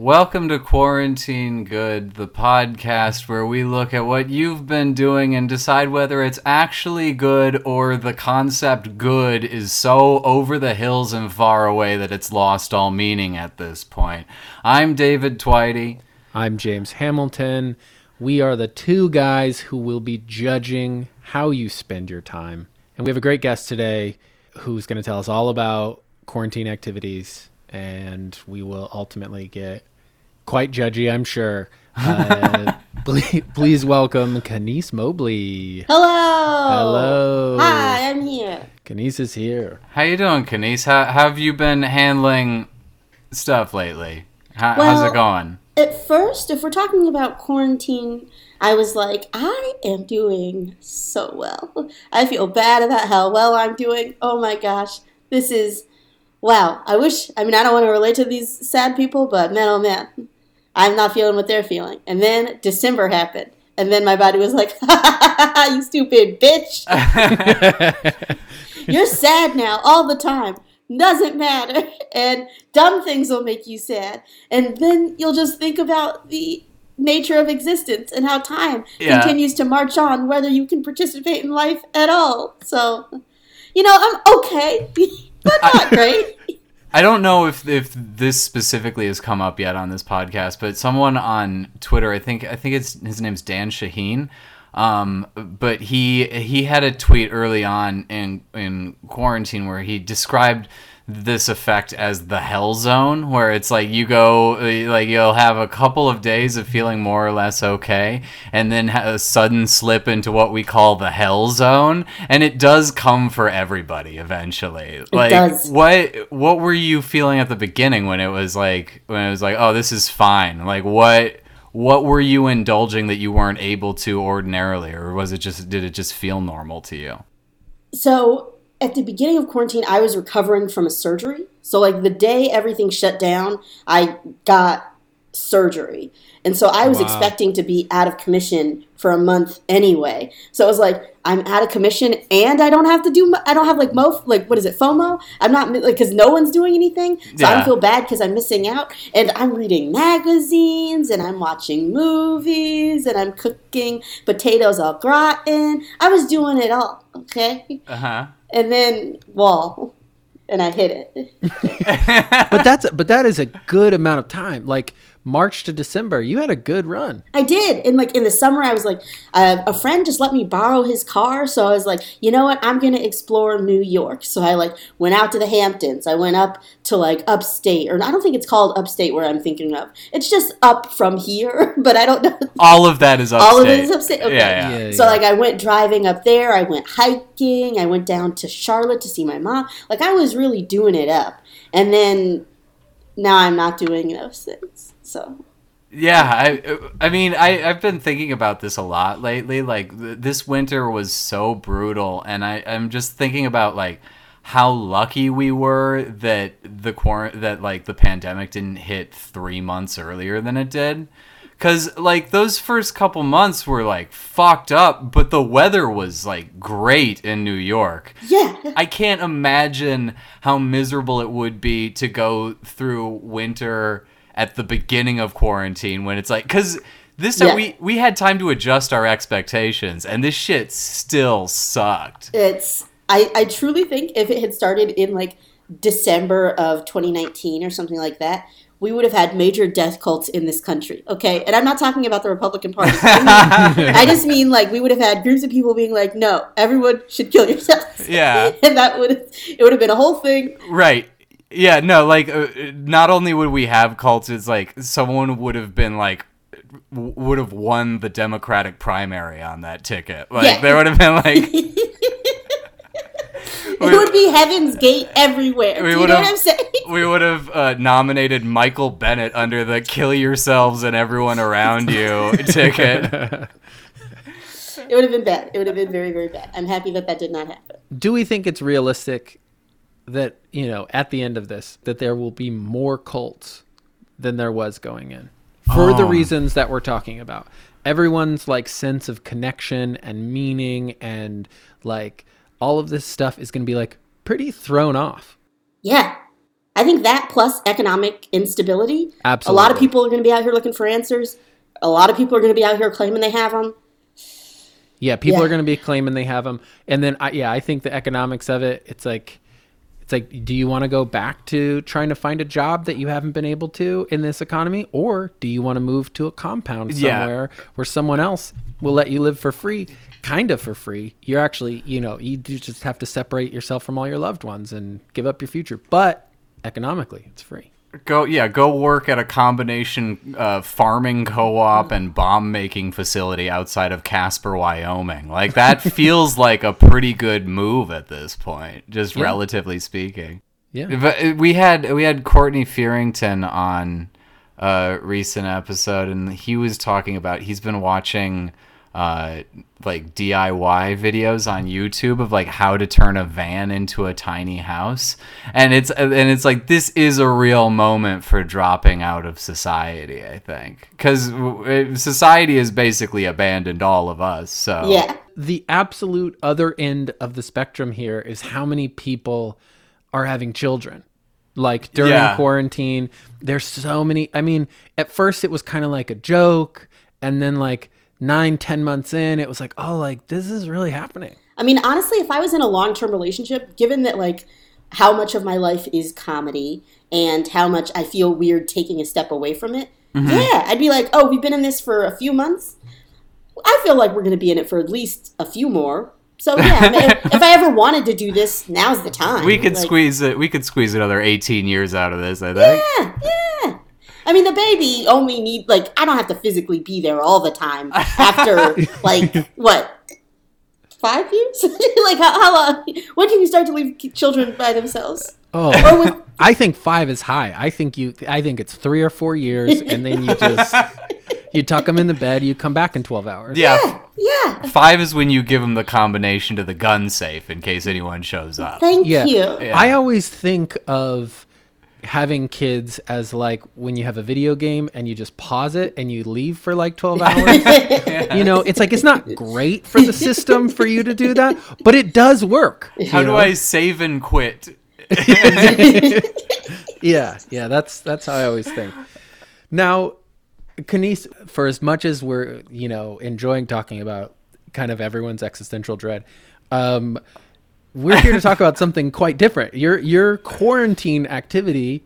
Welcome to Quarantine Good, the podcast where we look at what you've been doing and decide whether it's actually good or the concept good is so over the hills and far away that it's lost all meaning at this point. I'm David Tveite. I'm James Hamilton. We are the two guys who will be judging how you spend your time. And we have a great guest today who's going to tell us all about quarantine activities and we will ultimately get quite judgy, I'm sure. Uh, please, please welcome Kenice Mobley. Hello. Hello. Hi, I'm here. Kenice is here. How you doing, Kenice? How, how have you been handling stuff lately? How, how's it going? At first, if we're talking about quarantine, I was like, I am doing so well. I feel bad about how well I'm doing. Oh my gosh. This is wow. I wish I mean I don't want to relate to these sad people, but man oh man. I'm not feeling what they're feeling. And then December happened. And then my body was like, you stupid bitch. You're sad now all the time. Doesn't matter. And dumb things will make you sad. And then you'll just think about the nature of existence and how time Yeah. continues to march on, whether you can participate in life at all. So, you know, I'm okay, but not great. I don't know if if this specifically has come up yet on this podcast, but someone on Twitter, I think I think it's his name's Dan Shaheen. Um, but he he had a tweet early on in in quarantine where he described this effect as the hell zone where it's like you go like you'll have a couple of days of feeling more or less okay and then a sudden slip into what we call the hell zone and it does come for everybody eventually. Like does. what what were you feeling at the beginning when it was like when it was like oh this is fine? Like what what were you indulging that you weren't able to ordinarily or was it just did it just feel normal to you? So at the beginning of quarantine, I was recovering from a surgery. So like the day everything shut down, I got surgery. And so I was Wow. expecting to be out of commission for a month anyway. So it was like I'm out of commission and I don't have to do I don't have like mo like what is it FOMO? I'm not like cuz no one's doing anything. So I don't feel bad cuz I'm missing out and I'm reading magazines and I'm watching movies and I'm cooking potatoes au gratin. I was doing it all, okay? uh-huh and then wall, and I hit it. But that's but that is a good amount of time. Like March to December, you had a good run. I did, and like in the summer, I was like, uh, a friend just let me borrow his car, so I was like, you know what, I'm gonna explore New York. So I like went out to the Hamptons. I went up to like upstate, or I don't think it's called upstate where I'm thinking of. It's just up from here, but I don't know. all of that is upstate All of it is upstate. Okay. yeah yeah Yeah, So like I went driving up there, I went hiking, I went down to Charlotte to see my mom. Like I was really doing it up. And then now I'm not doing those things. So Yeah, I I mean I I've been thinking about this a lot lately. Like th- this winter was so brutal, and I I'm just thinking about like how lucky we were that the quar- that like the pandemic didn't hit three months earlier than it did. Cause like those first couple months were like fucked up, but the weather was like great in New York. yeah. I can't imagine how miserable it would be to go through winter at the beginning of quarantine when it's like because this time Yeah. we we had time to adjust our expectations and this shit still sucked. It's I, I truly think if it had started in like December of 2019 or something like that, we would have had major death cults in this country. Okay, and I'm not talking about the Republican Party. I, mean, I just mean like we would have had groups of people being like, "No, everyone should kill yourselves." Yeah. and that would it would have been a whole thing. Right. Yeah, no, like uh, not only would we have cults, it's like someone would have been like w- would have won the Democratic primary on that ticket. Like Yeah. there would have been like It would be Heaven's Gate everywhere. We Do you would know have- what I'm saying? we would have uh, nominated Michael Bennet under the "Kill yourselves and everyone around you" ticket. It would have been bad. It would have been very, very bad. I'm happy that that did not happen. Do we think it's realistic that, you know, at the end of this, that there will be more cults than there was going in? For the Oh. reasons that we're talking about. Everyone's like sense of connection and meaning and like all of this stuff is going to be like pretty thrown off. Yeah. I think that plus economic instability. Absolutely. A lot of people are going to be out here looking for answers. A lot of people are going to be out here claiming they have them. Yeah, people Yeah. are going to be claiming they have them, and then I, yeah, I think the economics of it. It's like, it's like, do you want to go back to trying to find a job that you haven't been able to in this economy, or do you want to move to a compound Yeah. somewhere where someone else will let you live for free, kind of for free? You're actually, you know, you just have to separate yourself from all your loved ones and give up your future, but economically, it's free. Go yeah, go work at a combination uh, farming co-op and bomb making facility outside of Casper, Wyoming. Like that feels like a pretty good move at this point, just relatively speaking. Yeah. But uh, we had we had Courtney Fearington on a recent episode, and he was talking about he's been watching uh, like DIY videos on YouTube of like how to turn a van into a tiny house, and it's and it's like this is a real moment for dropping out of society. I think because society has basically abandoned all of us. So Yeah. the absolute other end of the spectrum here is how many people are having children like during Yeah. quarantine there's so many i mean at first it was kind of like a joke and then like nine ten months in it was like oh like this is really happening I mean, honestly, if I was in a long term relationship, given that like how much of my life is comedy and how much I feel weird taking a step away from it, mm-hmm. yeah, I'd be like, oh, we've been in this for a few months. I feel like we're going to be in it for at least a few more. So yeah, if, if I ever wanted to do this, now's the time. we could Like, squeeze it. We could squeeze another eighteen years out of this. I think. Yeah, yeah. I mean, the baby only need like I don't have to physically be there all the time after like what five years? like how, how long? When can you start to leave children by themselves? oh with i think five is high i think you i think it's three or four years and then you just you tuck them in the bed you come back in 12 hours Yeah, yeah. Five is when you give them the combination to the gun safe in case anyone shows up. Thank Yeah. you. I always think of having kids as like when you have a video game and you just pause it and you leave for like 12 hours. You know, it's like it's not great for the system for you to do that, but it does work. How you do know? I save and quit? Yeah, yeah, that's that's how I always think. Now, Kenice, for as much as we're, you know, enjoying talking about kind of everyone's existential dread, um, we're here to talk about something quite different. Your your quarantine activity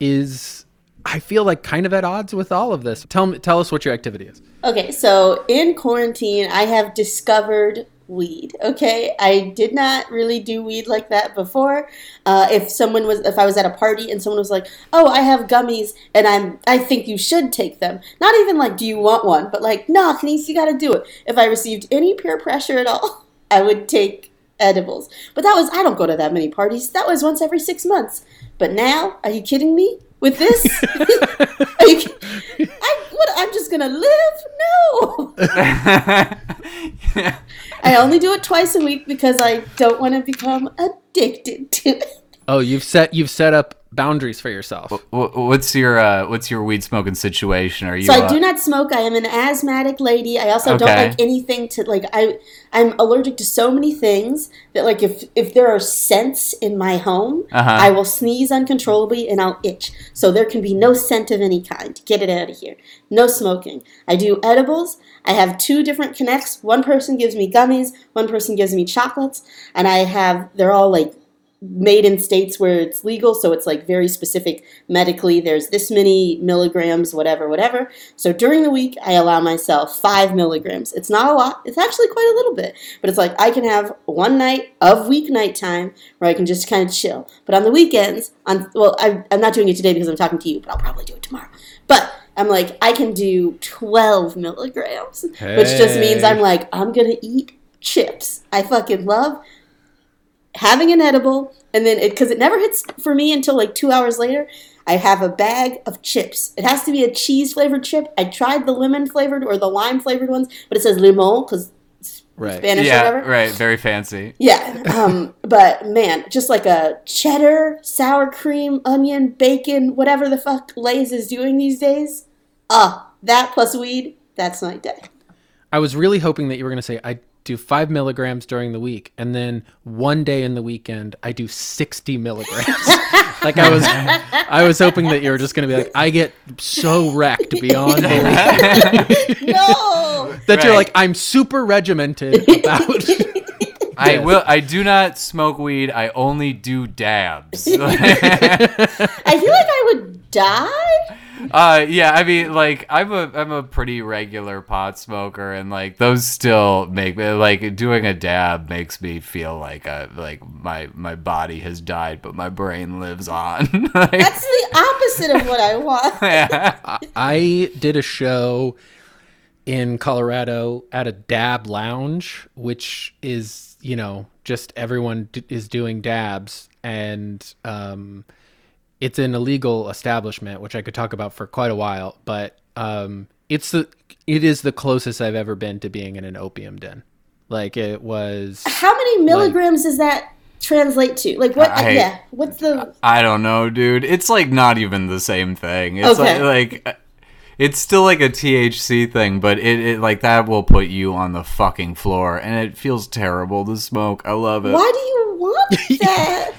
is I feel like kind of at odds with all of this. Tell me tell us what your activity is. Okay, so in quarantine, I have discovered weed. Okay, I did not really do weed like that before. Uh, if someone was, if I was at a party and someone was like, "Oh, I have gummies, and I'm, I think you should take them," not even like, "Do you want one?" but like, "No, Kenice, you got to do it." If I received any peer pressure at all, I would take edibles. But that was, I don't go to that many parties. That was once every six months. But now, are you kidding me? With this, are you, I, what, I'm just gonna live? No. I only do it twice a week because I don't want to become addicted to it. Oh, you've set you've set up boundaries for yourself. What's your uh, what's your weed smoking situation? Are you? So I uh, do not smoke. I am an asthmatic lady. I also don't like anything to like. I I'm allergic to so many things that like if if there are scents in my home, Uh-huh. I will sneeze uncontrollably and I'll itch. So there can be no scent of any kind. Get it out of here. No smoking. I do edibles. I have two different connects. One person gives me gummies. One person gives me chocolates, and I have they're all like made in states where it's legal, so it's like very specific medically. There's this many milligrams, whatever, whatever. So during the week, I allow myself five milligrams. It's not a lot, it's actually quite a little bit, but it's like I can have one night of weeknight time where I can just kind of chill. But on the weekends, on well, I, I'm not doing it today because I'm talking to you, but I'll probably do it tomorrow. But I'm like, I can do 12 milligrams, which just means I'm like, I'm gonna eat chips. I fucking love having an edible and then it because it never hits for me until like two hours later i have a bag of chips it has to be a cheese flavored chip i tried the lemon flavored or the lime flavored ones but it says limon because Right. spanish or whatever right. Very fancy. yeah um, but man just like a cheddar sour cream onion bacon whatever the fuck lay's is doing these days uh that plus weed that's my day I was really hoping that you were going to say I do five milligrams during the week, and then one day in the weekend I do sixty milligrams. like I was, I was hoping that you were just gonna be like, I get so wrecked beyond belief No. that you're like, I'm super regimented about. I will. I do not smoke weed. I only do dabs. I feel like I would die. Uh, yeah. I mean, like, I'm a I'm a pretty regular pot smoker, and like those still make me like doing a dab makes me feel like I like my my body has died, but my brain lives on. Like, That's the opposite of what I want. yeah. I did a show in Colorado at a dab lounge, which is, you know, just everyone d- is doing dabs. And um, it's an illegal establishment, which I could talk about for quite a while. But um, it's the, it is the closest I've ever been to being in an opium den. Like it was. How many milligrams does that translate to? Like what? I- yeah. What's the? I don't know, dude. It's like not even the same thing. It's Okay. like like it's still like a THC thing, but it, it like that will put you on the fucking floor, and it feels terrible to smoke. I love it. Why do you want that?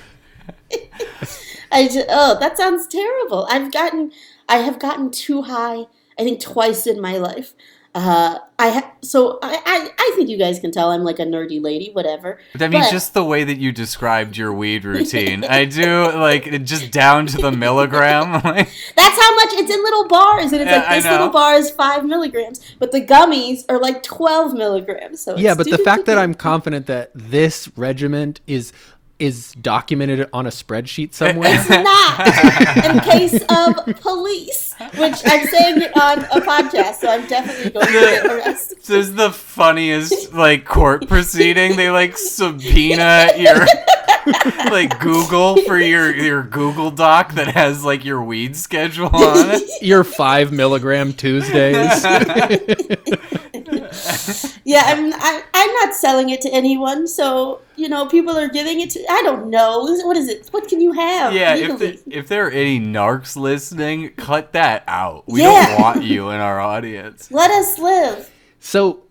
I just, oh, that sounds terrible. I've gotten, I have gotten too high. I think twice in my life. Uh, I ha- so I, I I think you guys can tell I'm like a nerdy lady, whatever. I mean, But- just the way that you described your weed routine, I do like it just down to the milligram. Like, That's how much it's in little bars, and it's Yeah, like this little bar is five milligrams, but the gummies are like twelve milligrams. So Yeah, but the fact that I'm confident that this regiment is is documented on a spreadsheet somewhere. It's not in case of police, which I'm saying it on a podcast, so I'm definitely going to get arrested. this is the funniest like court proceeding. They like subpoena your like Google for your your Google Doc that has like your weed schedule on it. Your five milligram Tuesdays. Yeah, I'm I, I'm not selling it to anyone, so you know people are giving it to. I don't know what is it. What can you have? Yeah, if the, if there are any narcs listening, cut that out. We Yeah. don't want you in our audience. let us live. So,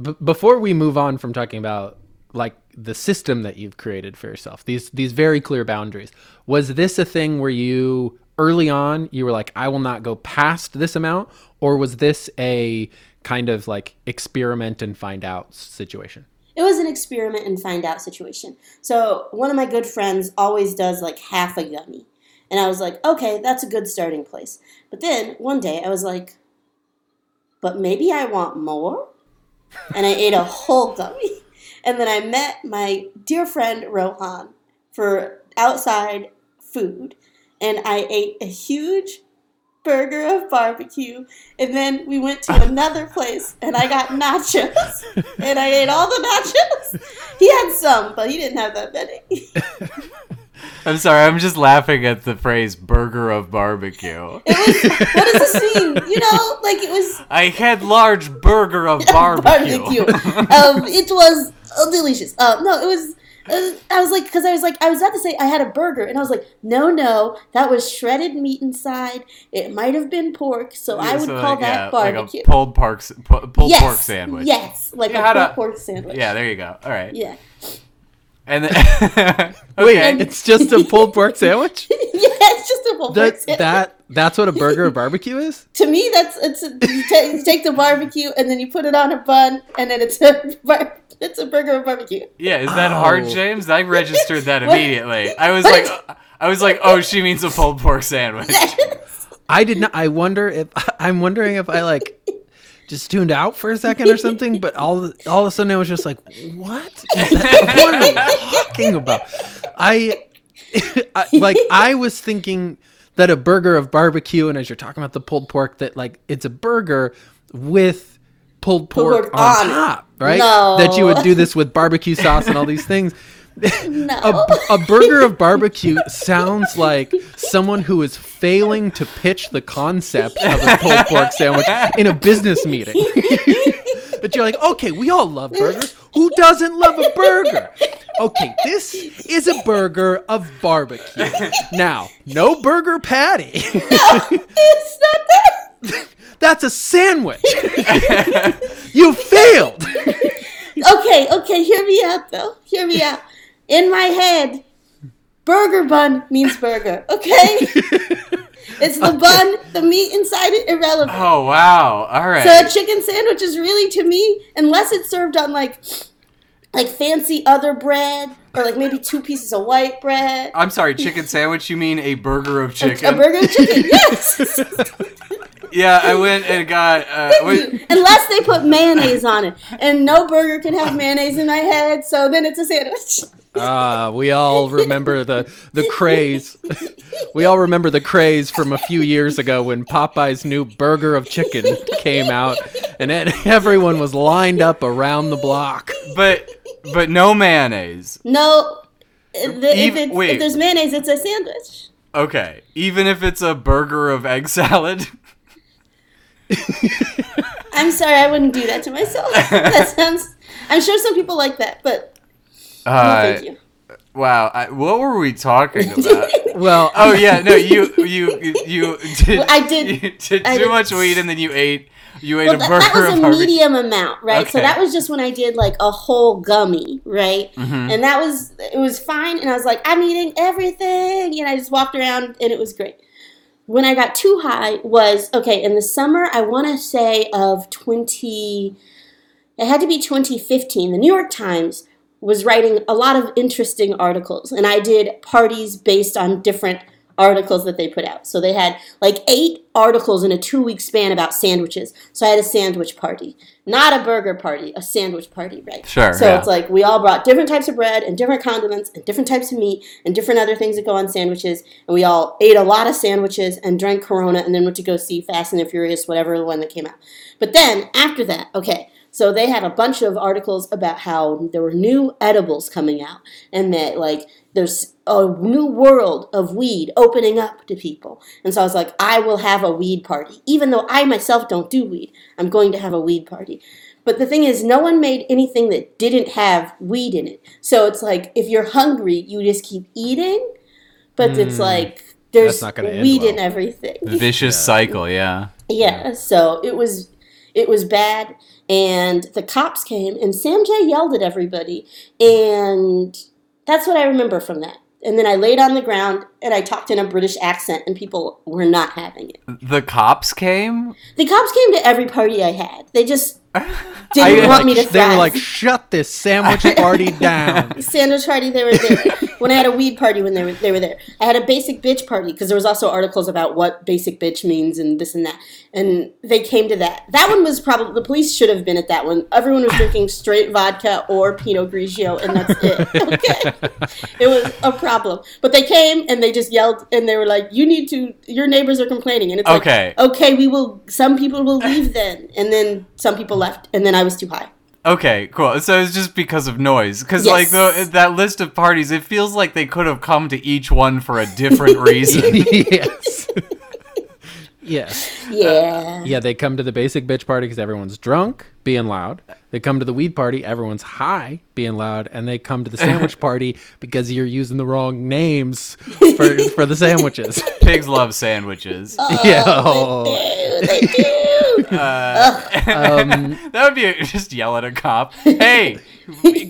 b- before we move on from talking about like the system that you've created for yourself, these these very clear boundaries, was this a thing where you early on you were like, I will not go past this amount, or was this a kind of like experiment and find out situation? It was an experiment and find out situation. So one of my good friends always does like half a gummy, and I was like, okay, that's a good starting place. But then one day I was like, but maybe I want more, and I ate a whole gummy. And then I met my dear friend Rohan for outside food, and I ate a huge burger of barbecue. And then we went to another place, and I got nachos, and I ate all the nachos. He had some, but he didn't have that many. I'm sorry, I'm just laughing at the phrase burger of barbecue. It was what does this mean? You know, like it was I had large burger of barbecue. barbecue. um, it was delicious. Uh, no, it was. Uh, I was like, because I was like, I was about to say I had a burger, and I was like, no, no, that was shredded meat inside. It might have been pork, so I would So, call like, yeah, that barbecue. Like a pulled pork, s- pulled yes, pork sandwich. Yes, like You a had pulled a- pork sandwich. Yeah, there you go. All right. Yeah. And then, Wait, okay. it's just a pulled pork sandwich? yeah, it's just a pulled pork sandwich. that that's what a burger of barbecue is? to me, that's it's a, you, ta- you take the barbecue and then you put it on a bun, and then it's a bar- it's a burger of barbecue. yeah, is that hard, Oh. James? I registered that immediately. I was like, I was like, oh, she means a pulled pork sandwich. I did not. I wonder if I'm wondering if I like just tuned out for a second or something. But all all of a sudden I was just like, what? what are you talking about?" I, I like I was thinking that a burger of barbecue, and as you're talking about the pulled pork, that like it's a burger with pulled pork, pork on, on top, right? No. That you would do this with barbecue sauce and all these things. No. a, a burger of barbecue sounds like someone who is failing to pitch the concept of a pulled pork sandwich in a business meeting. but you're like, okay, we all love burgers. Who doesn't love a burger? Okay, this is a burger of barbecue. Now, no burger patty. it's not that. That's a sandwich. you failed. okay, okay, hear me out though. Hear me out. In my head, burger bun means burger. Okay, it's the bun, the meat inside it irrelevant. Oh wow! All right. So a chicken sandwich is really to me, unless it's served on like like fancy other bread or like maybe two pieces of white bread. I'm sorry, chicken sandwich. You mean a burger of chicken? A chicken? burger of chicken, yes. Yeah, I went and got. Uh, wait, Unless they put mayonnaise on it, and no burger can have mayonnaise in my head, so then it's a sandwich. Ah, we all remember the the craze. We all remember the craze from a few years ago when Popeye's new burger of chicken came out, and it, everyone was lined up around the block. but but no mayonnaise. No, if, the- if, Ev- wait. if there's mayonnaise, it's a sandwich. Okay, even if it's a burger of egg salad. I'm sorry, I wouldn't do that to myself. that sounds. I'm sure some people like that, but no, Uh, thank you. wow, I, what were we talking about? Well, Oh yeah, no, you you you, you did. Well, I did- you did I too did- much weed, and then you ate you ate Well, a that, burger that was a barbecue. medium amount, right? So that was just when I did like a whole gummy, right? Mm-hmm. And that was it was fine, and I was like, I'm eating everything, and I just walked around, and it was great. When I got too high was okay in the summer. I want to say of twenty, it had to be 2015. The New York Times was writing a lot of interesting articles, and I did parties based on different articles that they put out. So they had like eight articles in a two week span about sandwiches. So I had a sandwich party, not a burger party, a sandwich party, right? Sure, So yeah. it's like we all brought different types of bread and different condiments and different types of meat and different other things that go on sandwiches. And we all ate a lot of sandwiches and drank Corona and then went to go see Fast and the Furious, whatever the one that came out. But then after that, okay, so they had a bunch of articles about how there were new edibles coming out and that like there's a new world of weed opening up to people. And so I was like, I will have a weed party. Even though I myself don't do weed, I'm going to have a weed party. But the thing is, no one made anything that didn't have weed in it. So it's like if you're hungry, you just keep eating. But it's like there's Hmm. not gonna end weed well. in everything. Vicious cycle, yeah. Yeah, so it was it was bad and the cops came and Sam Jay yelled at everybody and that's what I remember from that. And then I laid on the ground and I talked in a British accent and people were not having it. The cops came. The cops came to every party I had. They just didn't I- want me to they were like, "Shut this sandwich party down." sandwich party they were there when i had a weed party when they were they were there. I had a basic bitch party because there was also articles about what basic bitch means and this and that. And they came to that. That one was probably the police should have been at that one. Everyone was drinking straight vodka or pinot grigio and that's it. Okay. It was a problem. But they came and they just yelled and they were like you need to your neighbors are complaining. And it's Okay. like okay we will some people will leave then. And then some people left and then i was too high Okay, cool. So it's just because of noise, because Yes. like the, that list of parties, it feels like they could have come to each one for a different reason. yes. yes. yeah uh, Yeah, they come to the basic bitch party because everyone's drunk, being loud. They come to the weed party, everyone's high, being loud, and they come to the sandwich party because you're using the wrong names for for the sandwiches. Pigs love sandwiches. Oh, yeah. Ew, they do. Um, That would be a, just yell at a cop. Hey,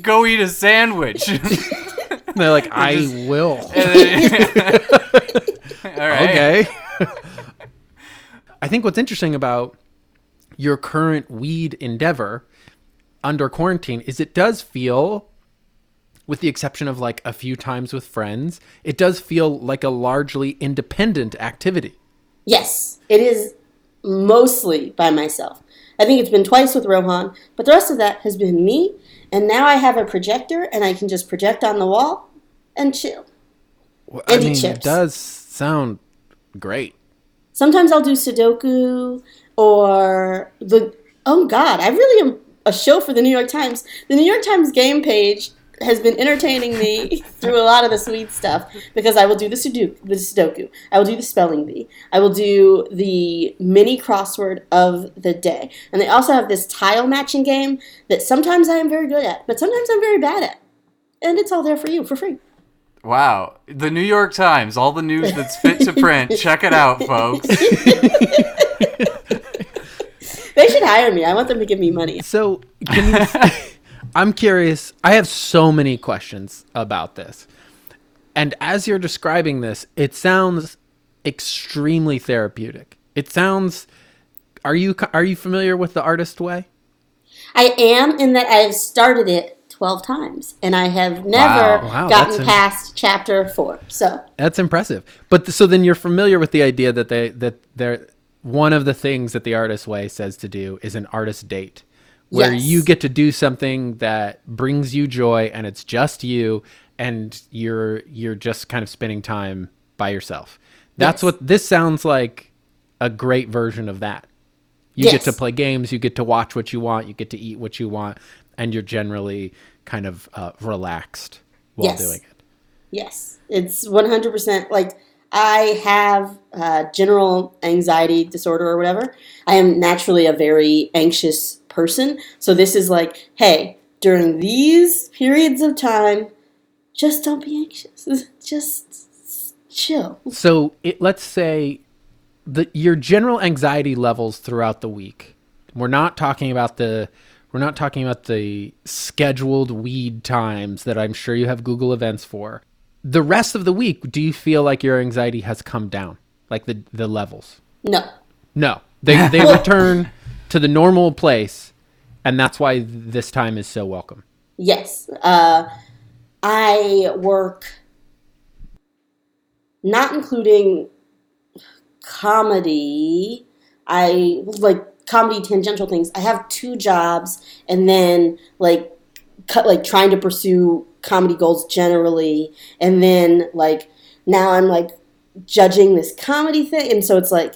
go eat a sandwich. they're like, I will. All right. Okay. I think what's interesting about your current weed endeavor under quarantine is it does feel with the exception of like a few times with friends, it does feel like a largely independent activity. Yes, it is mostly by myself. I think it's been twice with Rohan, but the rest of that has been me. And now I have a projector and I can just project on the wall and chill. Well, And I mean, chips. it does sound great. Sometimes I'll do Sudoku or the. Oh God, I really am a show for the New York Times. The New York Times game page has been entertaining me through a lot of the sweet stuff because I will do the Sudoku, the Sudoku. I will do the spelling bee. I will do the mini crossword of the day. And they also have this tile matching game that sometimes I am very good at, but sometimes I'm very bad at. And it's all there for you for free. Wow. The New York Times, all the news that's fit to print. Check it out, folks. They should hire me. I want them to give me money. So, can you, I'm curious. I have so many questions about this. And as you're describing this, it sounds extremely therapeutic. It sounds Are you are you familiar with the artist way? I am in that I've started it 12 times and I have never Wow. Wow, gotten past chapter 4. So, That's impressive. But so then you're familiar with the idea that they that they're one of the things that the artist way says to do is an artist date where Yes. you get to do something that brings you joy and it's just you and you're you're just kind of spending time by yourself. That's Yes. what this sounds like a great version of that. You get to play games, you get to watch what you want, you get to eat what you want and you're generally kind of uh, relaxed while Yes. doing it. yes, it's 100% like I have uh, general anxiety disorder or whatever. I am naturally a very anxious person. So, this is like, hey, during these periods of time, just don't be anxious. Just chill. So it, let's say the your general anxiety levels throughout the week. We're not talking about the we're not talking about the scheduled weed times that I'm sure you have Google events for. The rest of the week, do you feel like your anxiety has come down? Like the the levels? No. No. They they return to the normal place and that's why this time is so welcome. Yes. Uh, I work, not including comedy, I like comedy tangential things. I have two jobs and then like cut like trying to pursue comedy goals generally and then like now I'm like judging this comedy thing and so it's like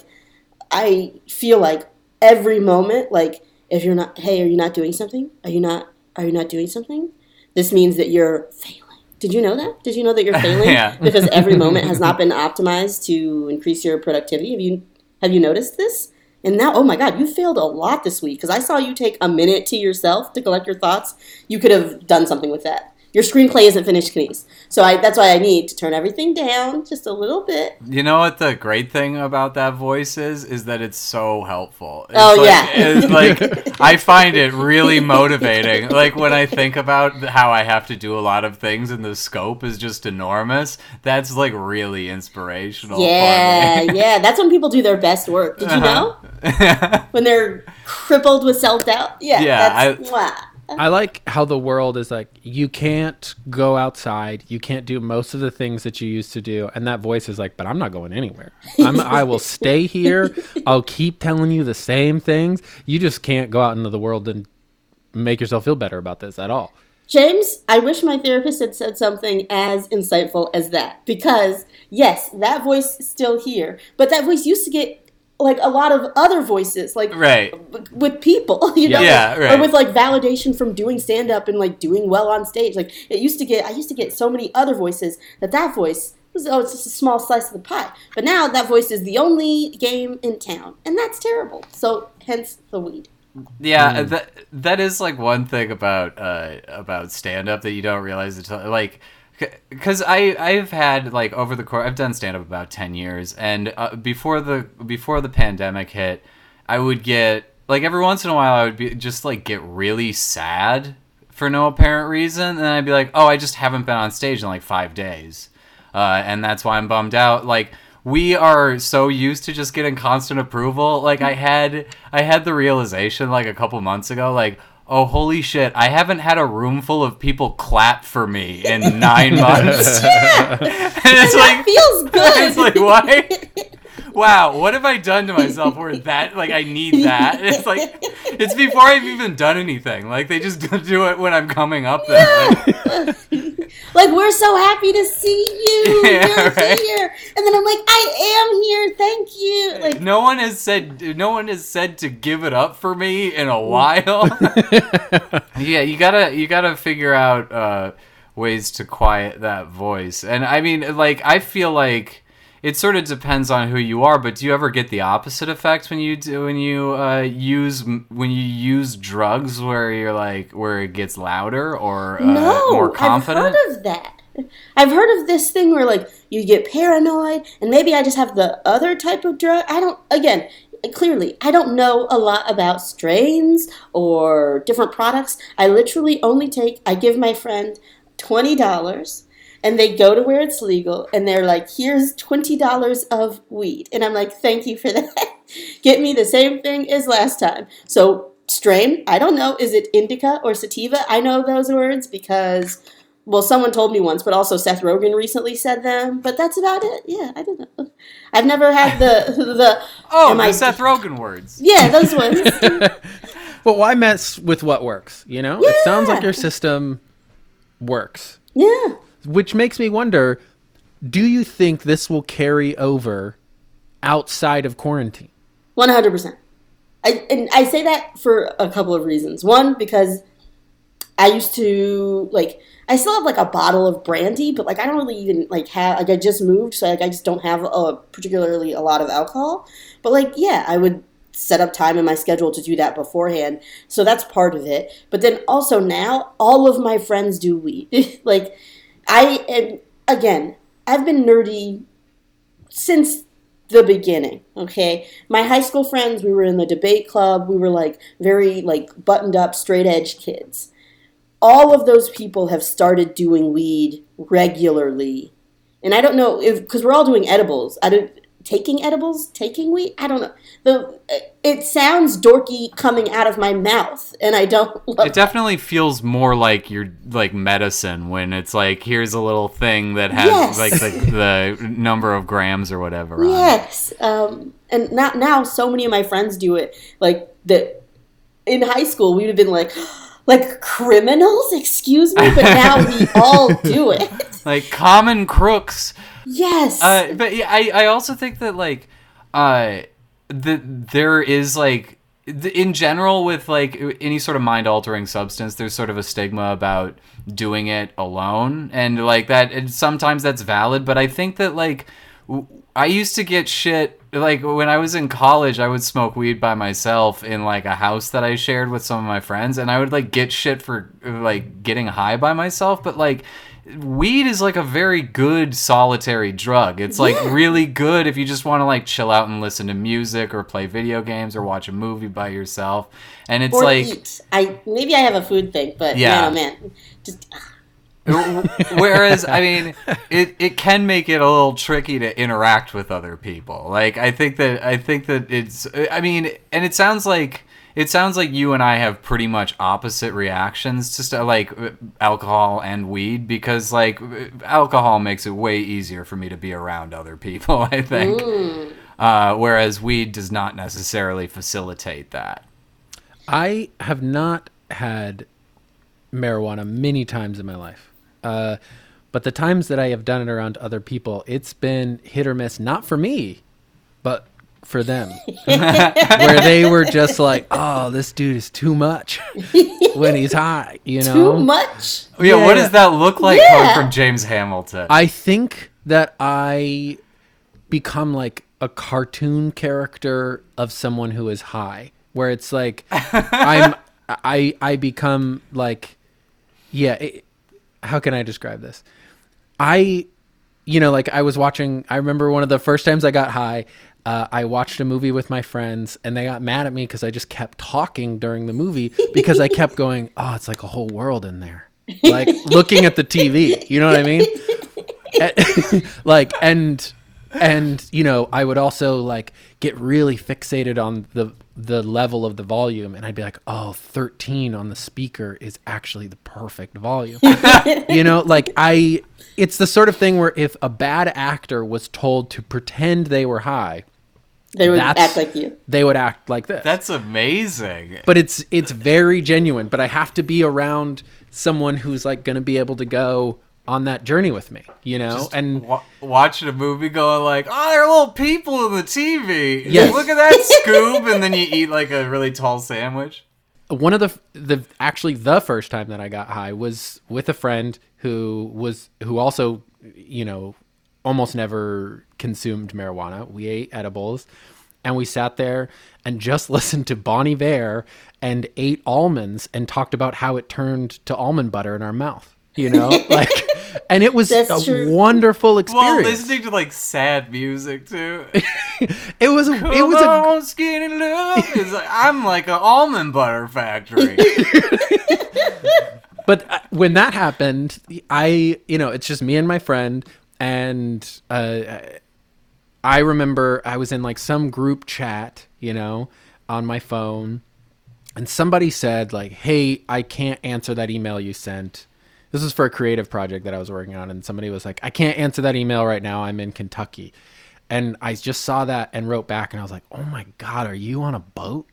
I feel like every moment, like if you're not, hey, are you not doing something? Are you not? Are you not doing something? This means that you're failing. Did you know that? Did you know that you're failing? Yeah. Because every moment has not been optimized to increase your productivity. Have you have you noticed this? And now, oh my God, you failed a lot this week because I saw you take a minute to yourself to collect your thoughts. You could have done something with that. Your screenplay isn't finished, Kenice. So I, that's why I need to turn everything down just a little bit. You know what the great thing about that voice is? Is that it's so helpful. It's Oh, like, yeah. it's like I find it really motivating. Like when I think about how I have to do a lot of things and the scope is just enormous. That's like really inspirational. Yeah, yeah. That's when people do their best work. Did you know? Uh-huh. When they're crippled with self doubt. Yeah, Yeah, that's mwah. I like how the world is like you can't go outside, you can't do most of the things that you used to do, and that voice is like, but I'm not going anywhere. I'm, I will stay here. I'll keep telling you the same things. You just can't go out into the world and make yourself feel better about this at all. James, I wish my therapist had said something as insightful as that. Because, yes, that voice is still here, but that voice used to get like a lot of other voices, like Right. with people, you know, Yeah, like- right. or with like validation from doing stand up and like doing well on stage. Like it used to get, I used to get so many other voices that that voice was oh, it's just a small slice of the pie. But now that voice is the only game in town, and that's terrible. So hence the weed. Yeah, that that is like one thing about uh about stand up that you don't realize until like because I I've had like over the course I've done stand up about 10 years and uh, before the before the pandemic hit I would get like every once in a while I would be just like get really sad for no apparent reason and I'd be like oh I just haven't been on stage in like 5 days uh, and that's why I'm bummed out. Like we are so used to just getting constant approval. Like I had, I had the realization like a couple months ago, like. Oh holy shit! I haven't had a room full of people clap for me in nine months. Yeah, and it's that like, feels good. it's like why? Wow, what have I done to myself where that like I need that? It's like it's before I've even done anything. Like they just do it when I'm coming up there. Like, like we're so happy to see you. Yeah, You're right. here, and then I'm like, I am here. Thank you. Like no one has said no one has said to give it up for me in a while. yeah, you gotta you gotta figure out uh, ways to quiet that voice. And I mean, like I feel like it sort of depends on who you are. But do you ever get the opposite effect when you do when you uh, use when you use drugs where you're like where it gets louder or uh, no, more confident? I've heard of that. I've heard of this thing where like you get paranoid, and maybe I just have the other type of drug. I don't. Again, clearly, I don't know a lot about strains or different products. I literally only take, I give my friend $20 and they go to where it's legal and they're like, here's $20 of weed. And I'm like, thank you for that. Get me the same thing as last time. So, strain, I don't know. Is it indica or sativa? I know those words because, well, someone told me once, but also Seth Rogen recently said them. But that's about it. Yeah, I don't know. I've never had the, the, Oh, the I- Seth Rogen words. yeah, those ones. But why mess with what works? You know, it sounds like your system works, yeah. Which makes me wonder: Do you think this will carry over outside of quarantine? One hundred percent. I and I say that for a couple of reasons. One, because I used to like I still have like a bottle of brandy, but like I don't really even like have like I just moved, so like I just don't have a particularly a lot of alcohol. But like yeah, I would set up time in my schedule to do that beforehand. So that's part of it. But then also now all of my friends do weed. like I am again, I've been nerdy since the beginning okay? My high school friends we were in the debate club. We were like very like buttoned up straight edge kids. All of those people have started doing weed regularly. And i don't know if because we're all doing edibles. I don't taking edibles taking weed i don't know the it sounds dorky coming out of my mouth and i don't love It definitely feels more like you're like medicine when it's like here's a little thing that has Yes. like the, the number of grams or whatever. Yes, um, and not now. So many of my friends do it. Like that in high school, we'd have been like, like criminals. Excuse me, but now we all do it. Like common crooks. Yes. Uh, but yeah, I, I also think that like uh the there is like in general with like any sort of mind altering substance there's sort of a stigma about doing it alone and like that and sometimes that's valid but i think that like i used to get shit like when i was in college i would smoke weed by myself in like a house that i shared with some of my friends and i would like get shit for like getting high by myself but like weed is like a very good solitary drug. It's like Yeah. really good if you just want to like chill out and listen to music or play video games or watch a movie by yourself. And it's or like eat. I maybe I have a food thing, but Yeah. man, oh man, just whereas I mean it it can make it a little tricky to interact with other people. Like I think that I think that it's I mean and it sounds like it sounds like you and I have pretty much opposite reactions to st- like uh, alcohol and weed because like uh, alcohol makes it way easier for me to be around other people, I think. Uh, whereas weed does not necessarily facilitate that. I have not had marijuana many times in my life. Uh, but the times that I have done it around other people, it's been hit or miss, not for me, but for them. Where they were just like, oh, this dude is too much when he's high, you know? too much. Oh, yeah, what does that look like Yeah. coming from James Hamilton? I think that I become like a cartoon character of someone who is high, where it's like I'm I I become like yeah. It, how can I describe this? I you know like I was watching. I remember one of the first times I got high. Uh, I watched a movie with my friends, and they got mad at me because I just kept talking during the movie because I kept going, "Oh, it's like a whole world in there." Like looking at the TV, you know what I mean? Eh, like and and you know i would also like get really fixated on the the level of the volume and i'd be like oh 13 on the speaker is actually the perfect volume you know like i it's the sort of thing where if a bad actor was told to pretend they were high They would That's- act like you. they would act like this That's amazing. but it's it's very genuine but i have to be around someone who's like going to be able to go on that journey with me you know and Wa- watching a movie going like, oh, there are little people in the TV. Yes. Look at that Scoob, and then you eat like a really tall sandwich. one of the the actually the first time that I got high was with a friend who was who also you know almost never consumed marijuana. We ate edibles and we sat there and just listened to Bon Iver and ate almonds and talked about how it turned to almond butter in our mouth. you know, like, and it was That's a true. wonderful experience. Well, listening to like sad music too. it was a, it was a on, skinny love. It's like, I'm like an almond butter factory. but uh, when that happened, I, you know, it's just me and my friend, and uh, I remember I was in like some group chat, you know, on my phone, and somebody said like, "Hey, I can't answer that email you sent." This was for a creative project that I was working on, and somebody was like, "I can't answer that email right now. I'm in Kentucky," and I just saw that and wrote back, and I was like, "Oh my god, are you on a boat?"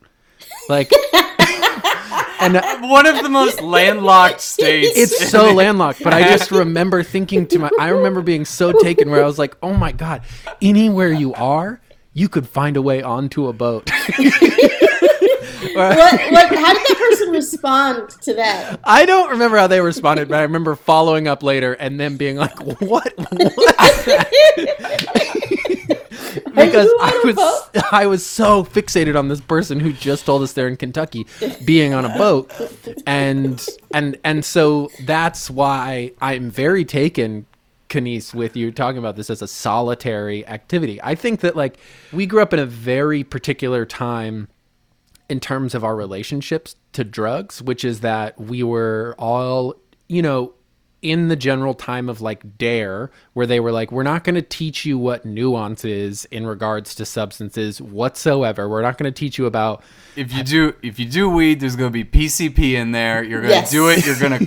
Like. and uh, One of the most landlocked states. it's so landlocked but i just remember thinking to my i remember being so taken where i was like oh my god anywhere you are you could find a way onto a boat What, what, how did that person respond to that? i don't remember how they responded but i remember following up later and them being like what what because I was boat? I was so fixated on this person who just told us they're in Kentucky being on a boat and and and so that's why I'm very taken Kenice with you talking about this as a solitary activity. I think that like we grew up in a very particular time in terms of our relationships to drugs, which is that we were all, you know, in the general time of like dare where they were like we're not going to teach you what nuance is in regards to substances whatsoever we're not going to teach you about if you do if you do weed, there's gonna be PCP in there. You're gonna Yes. do it. You're gonna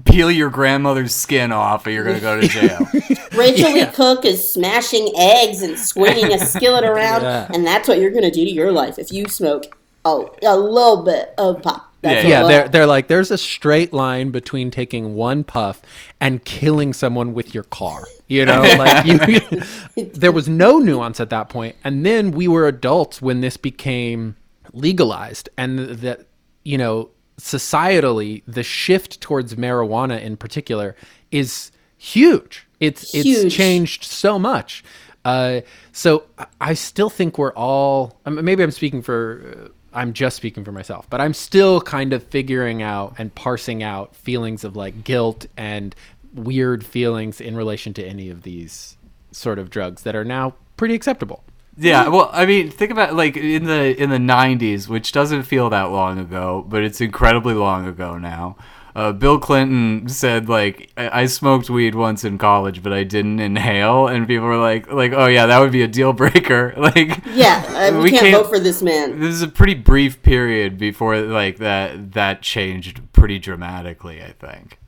peel your grandmother's skin off, or you're gonna go to jail. Rachael Leigh Cook is smashing eggs and swinging a skillet around, Yeah. and that's what you're going to do to your life if you smoke oh, a little bit of pop. That's Yeah, yeah they're, they're like there's a straight line between taking one puff and killing someone with your car you know like you, there was no nuance at that point. and then we were adults when this became legalized and that you know societally the shift towards marijuana in particular is huge it's it's changed so much uh, so I- I still think we're all. Maybe I'm speaking for. I'm just speaking for myself, but I'm still kind of figuring out and parsing out feelings of like guilt and weird feelings in relation to any of these sort of drugs that are now pretty acceptable. Yeah, well, I mean, think about like in the in the '90s, which doesn't feel that long ago, but it's incredibly long ago now. Uh, Bill Clinton said like I-, I smoked weed once in college, but I didn't inhale, and people were like, like, oh yeah, that would be a deal breaker. like, Yeah, uh, we, We can't, can't- vote for this man. this is a pretty brief period before like that that changed pretty dramatically. I think.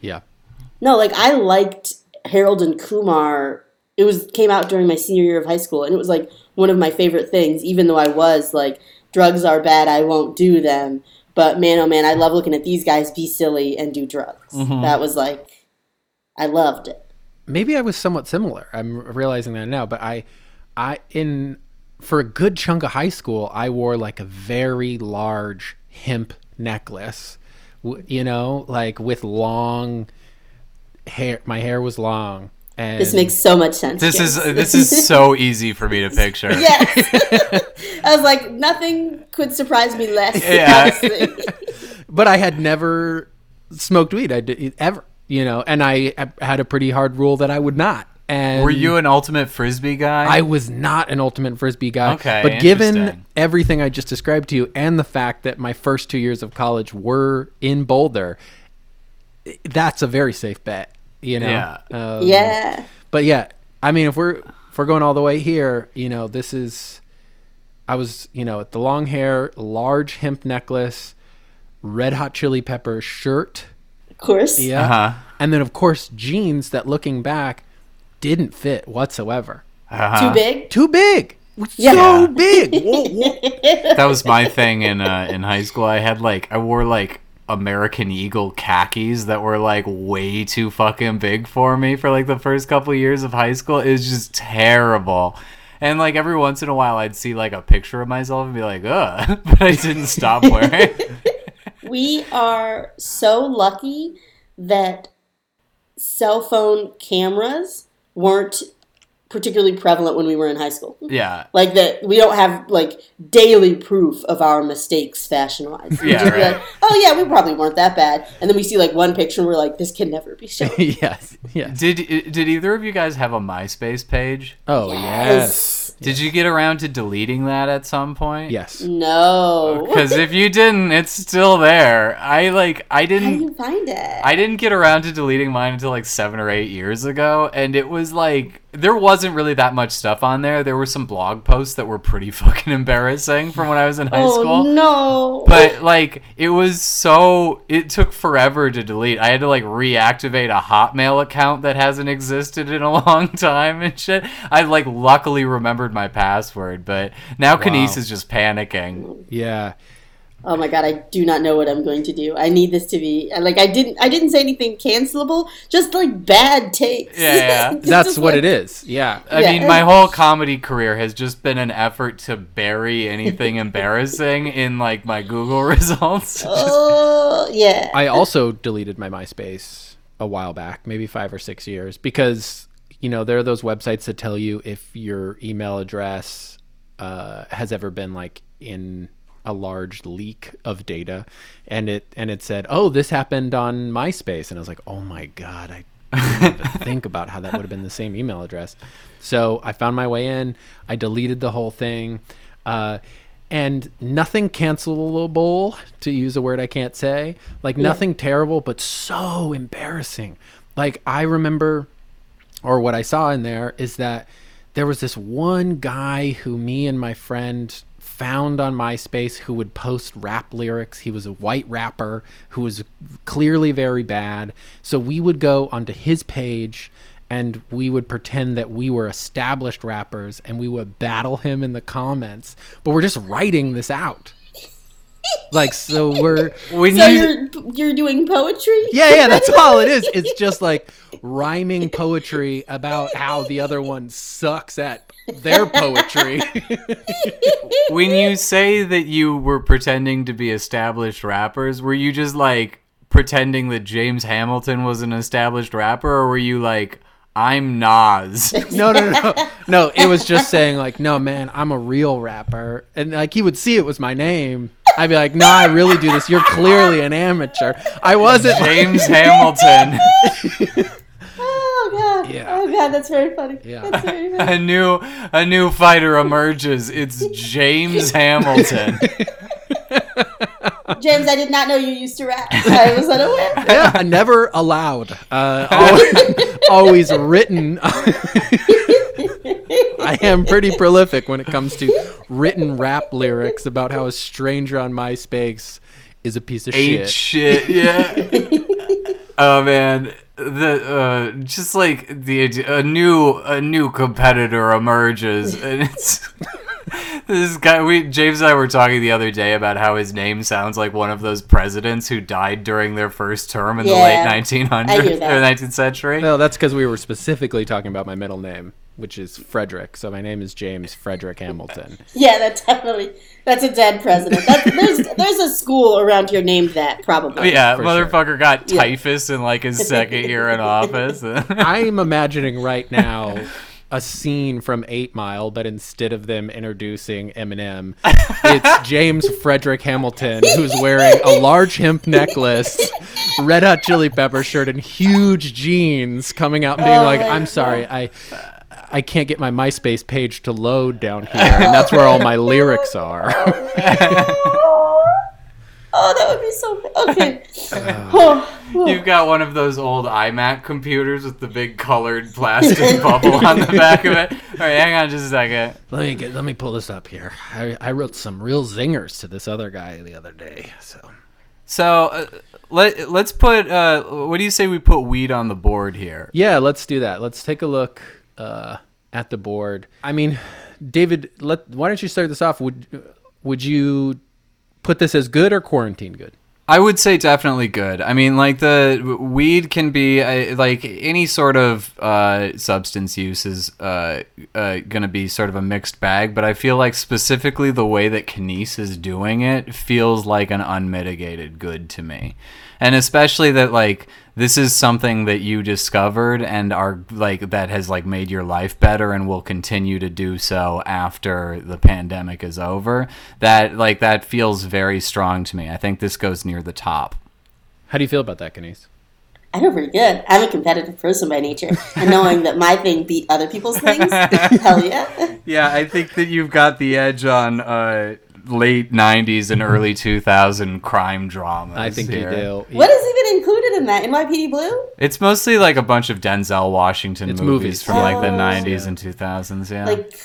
Yeah. No, like I liked Harold and Kumar. It was came out during my senior year of high school, and it was like one of my favorite things. Even though I was like, drugs are bad, I won't do them. But man, oh man, I love looking at these guys be silly and do drugs. Mm-hmm. That was like, I loved it. maybe I was somewhat similar. I'm realizing that now, but I, I in for a good chunk of high school, I wore like a very large hemp necklace, you know, like with long hair. My hair was long, and This makes so much sense. This is this is so easy for me to picture. yes. I was like, nothing could surprise me less. Yeah. but I had never smoked weed. I did ever, you know, and I had a pretty hard rule that I would not. And Were you an ultimate frisbee guy? I was not an ultimate frisbee guy. Okay, but given everything I just described to you, and the fact that my first two years of college were in Boulder, that's a very safe bet. You know. Yeah. Um, yeah. But yeah, I mean, if we're if we're going all the way here, you know, this is. I was, you know, the long hair, large hemp necklace, red hot chili pepper shirt. Of course. Yeah. Uh-huh. And then, of course, jeans that looking back didn't fit whatsoever. Uh-huh. Too big? Too big. Yeah. So big. Whoa, whoa. that was my thing in uh, in high school. I had like I wore like American Eagle khakis that were like way too fucking big for me for like the first couple years of high school. It was just terrible. And like every once in a while, I'd see like a picture of myself and be like, "Ugh," but I didn't stop wearing. We are so lucky that cell phone cameras weren't particularly prevalent when we were in high school. Yeah. Like that, we don't have like daily proof of our mistakes fashion wise. Yeah, right. like, oh yeah, we probably weren't that bad. And then we see like one picture, and we're like, this can never be shown. yes. Yes. Did did either of you guys have a MySpace page? Oh yes. Did you get around to deleting that at some point? Yes. No. Oh, because if you didn't, it's still there. I like I didn't How do didn't you find it? I didn't get around to deleting mine until like seven or eight years ago, and it was like there wasn't really that much stuff on there. There were some blog posts that were pretty fucking embarrassing from when I was in high oh school. no. But like it was so it took forever to delete. I had to like reactivate a Hotmail account that hasn't existed in a long time and shit. I like luckily remembered my password, but now Kenice is just panicking. Yeah. Oh my god, I do not know what I'm going to do. I need this to be like I didn't. I didn't say anything cancelable. Just like bad takes. Yeah, yeah. That's what like- it is. Yeah. I Yeah. mean, my whole comedy career has just been an effort to bury anything embarrassing in like my Google results. Oh yeah. I also deleted my MySpace a while back, maybe five or six years, because you know there are those websites that tell you if your email address uh, has ever been like in a large leak of data, and it and it said, "Oh, this happened on MySpace," and I was like, "Oh my god, I." didn't think about how that would have been the same email address. So I found my way in. I deleted the whole thing. Uh, and nothing cancelable to use a word I can't say. Like nothing terrible, but so embarrassing. Like I remember, or what I saw in there is that there was this one guy who me and my friend found on MySpace who would post rap lyrics. He was a white rapper who was clearly very bad. So we would go onto his page and we would pretend that we were established rappers and we would battle him in the comments. But we're just writing this out. Like so we're When So you you're you're doing poetry? yeah, yeah, that's all it is. It's just like rhyming poetry about how the other one sucks at their poetry. when you say that you were pretending to be established rappers, were you just like pretending that James Hamilton was an established rapper, or were you like, I'm Nas? no, no, no, no. It was just saying like, no, man, I'm a real rapper, and like he would see it was my name. I'd be like, no, I really do this. You're clearly an amateur. I wasn't. James Hamilton. Oh god. Yeah. Oh god, that's very funny. Yeah. That's very funny. a new a new fighter emerges. It's James Hamilton. James, I did not know you used to rap. I was unaware. Yeah, never allowed. Uh, always, always written. I am pretty prolific when it comes to written rap lyrics about how a stranger on MySpace is a piece of Ain't shit. shit. Yeah. oh man. The uh, just like the a new a new competitor emerges, and it's this guy. We James and I were talking the other day about how his name sounds like one of those presidents who died during their first term in the late 1900s I or 19th century. No, that's because we were specifically talking about my middle name, which is Frederick. So my name is James Frederick Hamilton. Yeah, that definitely. That's a dead president. That's, there's there's a school around here named that probably. yeah, for motherfucker got Yeah. typhus in like his second year in office. I'm imagining right now a scene from Eight Mile, but instead of them introducing Eminem, it's James Frederick Hamilton who's wearing a large hemp necklace, red hot chili pepper shirt, and huge jeans coming out and being Oh like, "I'm sorry, I." I can't get my MySpace page to load down here, and that's where all my lyrics are. Oh, that would be so. Okay. Oh, oh. You've got one of those old iMac computers with the big colored plastic bubble on the back of it. All right, hang on just a second. let me get, let me pull this up here. I, I wrote some real zingers to this other guy the other day. So So uh, let let's put. Uh, what do you say we put weed on the board here? Yeah, let's do that. Let's take a look uh, at the board. I mean, David, let why don't you start this off? Would would you put this as good or quarantine good? I would say definitely good. I mean, like the weed can be uh, like any sort of uh, substance use is uh, uh, going to be sort of a mixed bag. But I feel like specifically the way that Kenice is doing it feels like an unmitigated good to me, and especially that like this is something that you discovered and are like that has like made your life better and will continue to do so after the pandemic is over. That like that feels very strong to me. I think this goes near the top. How do you feel about that, Kenice? I feel pretty good. I'm a competitive person by nature, and knowing that my thing beat other people's things, hell yeah. Yeah, I think that you've got the edge on uh, late '90s and mm-hmm. early 2000 crime dramas. I think here. you do. What is even included in that? NYPD Blue? It's mostly like a bunch of Denzel Washington movies, movies. from like the Oh. 90s Yeah. and 2000s. Yeah. Like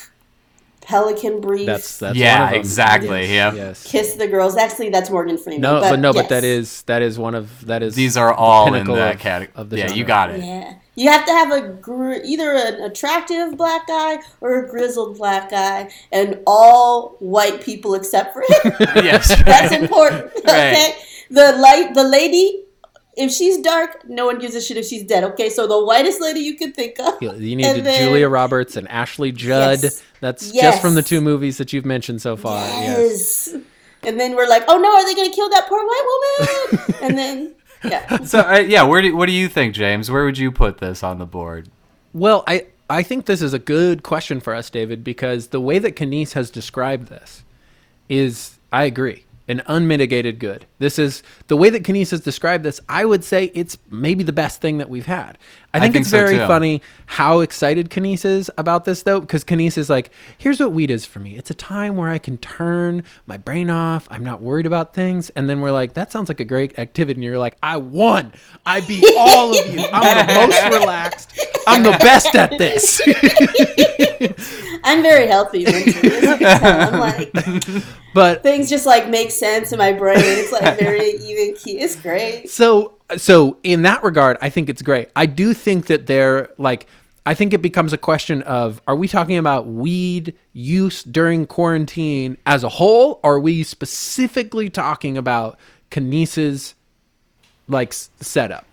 Pelican Brief, That's that's yeah, one of them. exactly. Yes, Yeah. Yes. Kiss the Girls. Actually, that's Morgan Freeman. No, but, no, yes. but that is that is one of that is These are all in that of- category. of the Yeah, genre. you got it. Yeah, you have to have a gr- either an attractive black guy or a grizzled black guy, and all white people except for him. yes. That's important. Right. Okay, the light, the lady. If she's dark, no one gives a shit if she's dead. Okay, so the whitest lady you could think of. You you need to then- Julia Roberts and Ashley Judd. Yes. That's Yes. just from the two movies that you've mentioned so far. Yes. Yes. And then we're like, oh no, are they going to kill that poor white woman? and then, yeah. So uh, yeah, where do what do you think, James? Where would you put this on the board? Well, I I think this is a good question for us, David, because the way that Kenice has described this is, I agree, an unmitigated good. This is the way that has described this. I would say it's maybe the best thing that we've had. I think, think it's so, very too. funny how excited Kenice is about this, though, because Kenice is like, "Here's what weed is for me. It's a time where I can turn my brain off. I'm not worried about things." And then we're like, "That sounds like a great activity." And you're like, "I won. I beat all of you. I'm the most relaxed. I'm the best at this." I'm very healthy mentally. as you can tell. I'm like, but things just like make sense in my brain. It's like very even key. It's great. so so in that regard i think it's great i do think that they're like i think it becomes a question of are we talking about weed use during quarantine as a whole or are we specifically talking about Kenice's like setup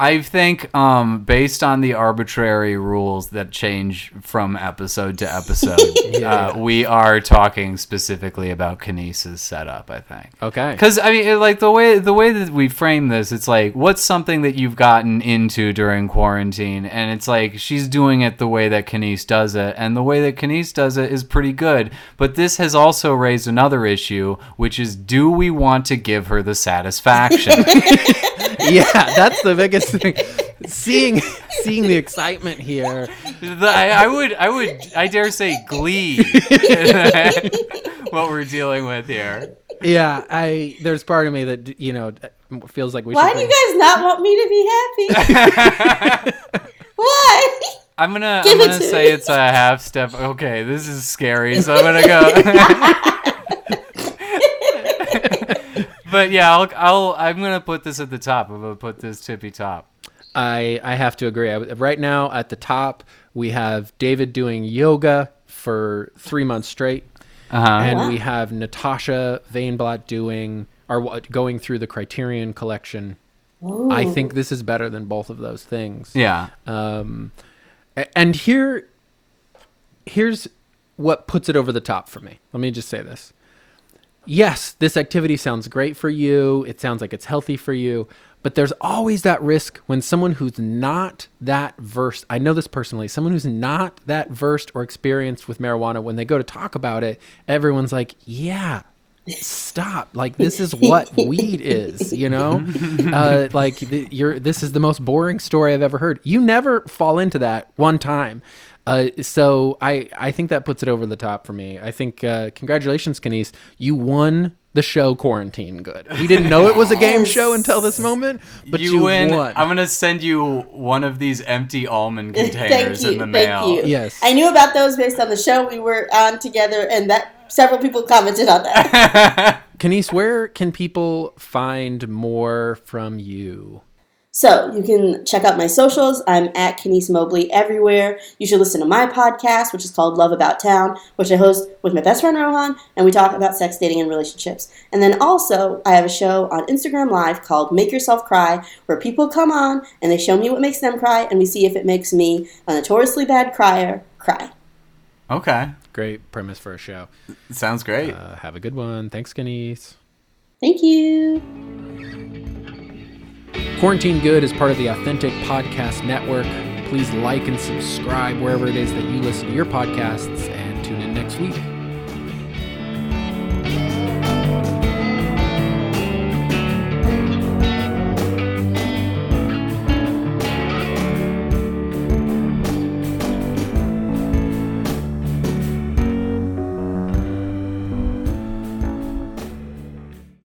I think, um, based on the arbitrary rules that change from episode to episode, uh, we are talking specifically about Kenice's setup. I think. okay Because I mean, like the way the way that we frame this, it's like, what's something that you've gotten into during quarantine, and it's like she's doing it the way that Kenice does it, and the way that Kenice does it is pretty good. But this has also raised another issue, which is, do we want to give her the satisfaction? yeah that's the biggest thing seeing seeing the excitement here The- I, I would, I would, I dare say, glee. what we're dealing with here. yeah i there's part of me that you know feels like we Why should do you guys not want me to be happy? Why? I'm gonna, Give I'm gonna to say me. it's a half step. Okay, this is scary, so I'm gonna go. but yeah, I'll, I'll, I'm gonna put this at the top. I'm gonna put this tippy top. I I have to agree. I, right now at the top we have David doing yoga for three months straight, Uh huh. and we have Natasha Vainblatt doing or going through the Criterion collection. I think this is better than both of those things. Yeah. Um, and here, here's what puts it over the top for me. Let me just say this. Yes, this activity sounds great for you. It sounds like it's healthy for you. But there's always that risk when someone who's not that versed, I know this personally, someone who's not that versed or experienced with marijuana, when they go to talk about it, everyone's like, yeah, stop like this is what weed is you know uh, like th- you're this is the most boring story i've ever heard you never fall into that one time uh, so i i think that puts it over the top for me i think uh, congratulations Kenice. you won the show quarantine good we didn't know it was a game show until this moment but you, you win. won I'm gonna send you one of these empty almond Thank containers you. in the Thank mail. you. Yes. I knew about those based on the show we were on together, and that several people commented on that. Kenice, where can people find more from you So you can check out my socials. I'm at Kenice Mobley everywhere. You should listen to my podcast, which is called Love About Town, which I host with my best friend Rohan, and we talk about sex, dating, and relationships. And then also, I have a show on Instagram Live called Make Yourself Cry, where people come on and they show me what makes them cry, and we see if it makes me, a notoriously bad crier, cry. okay, great premise for a show sounds great. uh, have a good one thanks Kenice. Thank you. Quarantine Good is part of the Authentic Podcast Network. Please like and subscribe wherever it is that you listen to your podcasts and tune in next week.